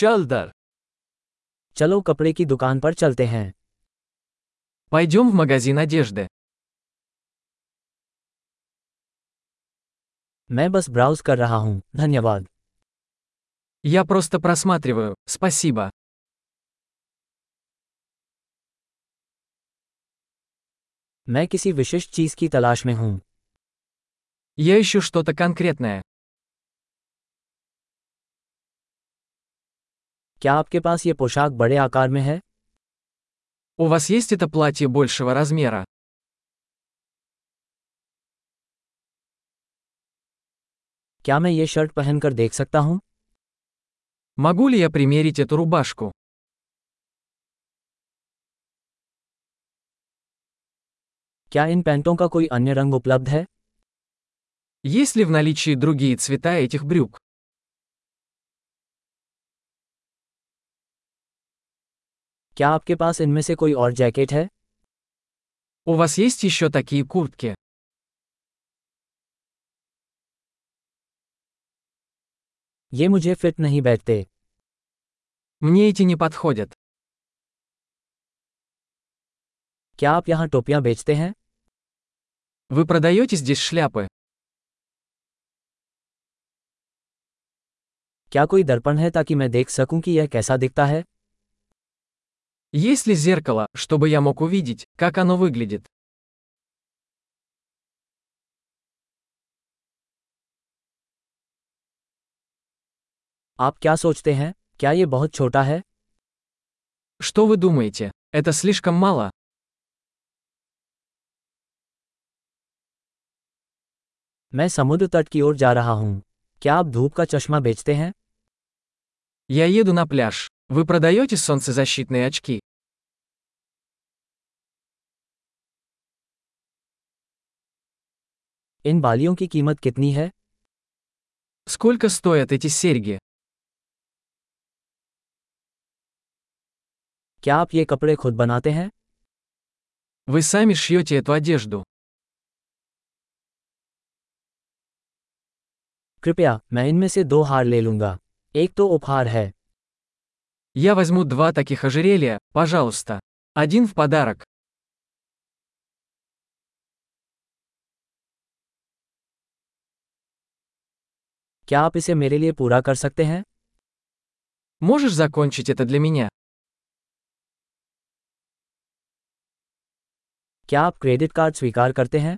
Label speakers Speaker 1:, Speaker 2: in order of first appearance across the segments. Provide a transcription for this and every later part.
Speaker 1: चल दर
Speaker 2: चलो कपड़े की दुकान पर चलते हैं
Speaker 1: Пойдем в магазин одежды.
Speaker 2: मैं बस ब्राउज कर रहा हूँ धन्यवाद
Speaker 1: Я просто просматриваю, спасибо.
Speaker 2: मैं किसी विशिष्ट चीज की तलाश में हूँ
Speaker 1: Я ищу что-то конкретное.
Speaker 2: क्या आपके पास ये पोशाक बड़े आकार में है
Speaker 1: У вас есть это платье большего размера?
Speaker 2: क्या मैं ये शर्ट पहनकर देख सकता हूँ
Speaker 1: Могу ли я примерить эту рубашку?
Speaker 2: क्या इन पैंटों का कोई अन्य रंग उपलब्ध है
Speaker 1: Есть ли в наличии другие цвета этих брюк?
Speaker 2: क्या आपके पास इनमें से कोई और जैकेट है
Speaker 1: У вас есть еще такие куртки?
Speaker 2: ये मुझे फिट नहीं बैठते
Speaker 1: Мне эти не подходят.
Speaker 2: क्या आप यहाँ टोपियाँ बेचते हैं
Speaker 1: Вы продаете здесь шляпы?
Speaker 2: क्या कोई दर्पण है ताकि मैं देख सकूं कि यह कैसा दिखता है
Speaker 1: Есть ли зеркало, чтобы я мог увидеть, как оно выглядит?
Speaker 2: आप क्या सोचते हैं क्या ये बहुत छोटा है
Speaker 1: Что вы думаете? Это слишком мало?
Speaker 2: मैं समुद्र तट की ओर जा रहा हूँ क्या आप धूप का चश्मा बेचते हैं
Speaker 1: Я еду на пляж. Вы продаете солнцезащитные очки?
Speaker 2: इन बालियों की कीमत कितनी है
Speaker 1: Сколько стоят эти серьги?
Speaker 2: क्या आप ये कपड़े खुद बनाते हैं
Speaker 1: Вы сами шьете эту одежду.
Speaker 2: कृपया मैं इनमें से दो हार ले लूंगा एक तो उपहार है
Speaker 1: Я возьму два таких ожерелья, пожалуйста. Один в подарок.
Speaker 2: क्या आप इसे मेरे लिए पूरा कर सकते हैं
Speaker 1: Можешь закончить это для меня?
Speaker 2: क्या आप क्रेडिट कार्ड स्वीकार करते हैं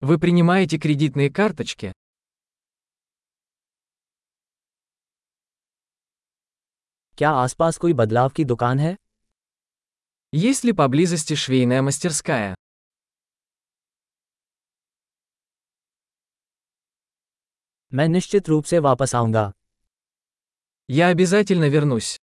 Speaker 1: Вы принимаете кредитные карточки?
Speaker 2: क्या आसपास कोई बदलाव की दुकान है
Speaker 1: Есть ли поблизости швейная мастерская?
Speaker 2: मैं निश्चित रूप से वापस आऊंगा
Speaker 1: Я обязательно вернусь.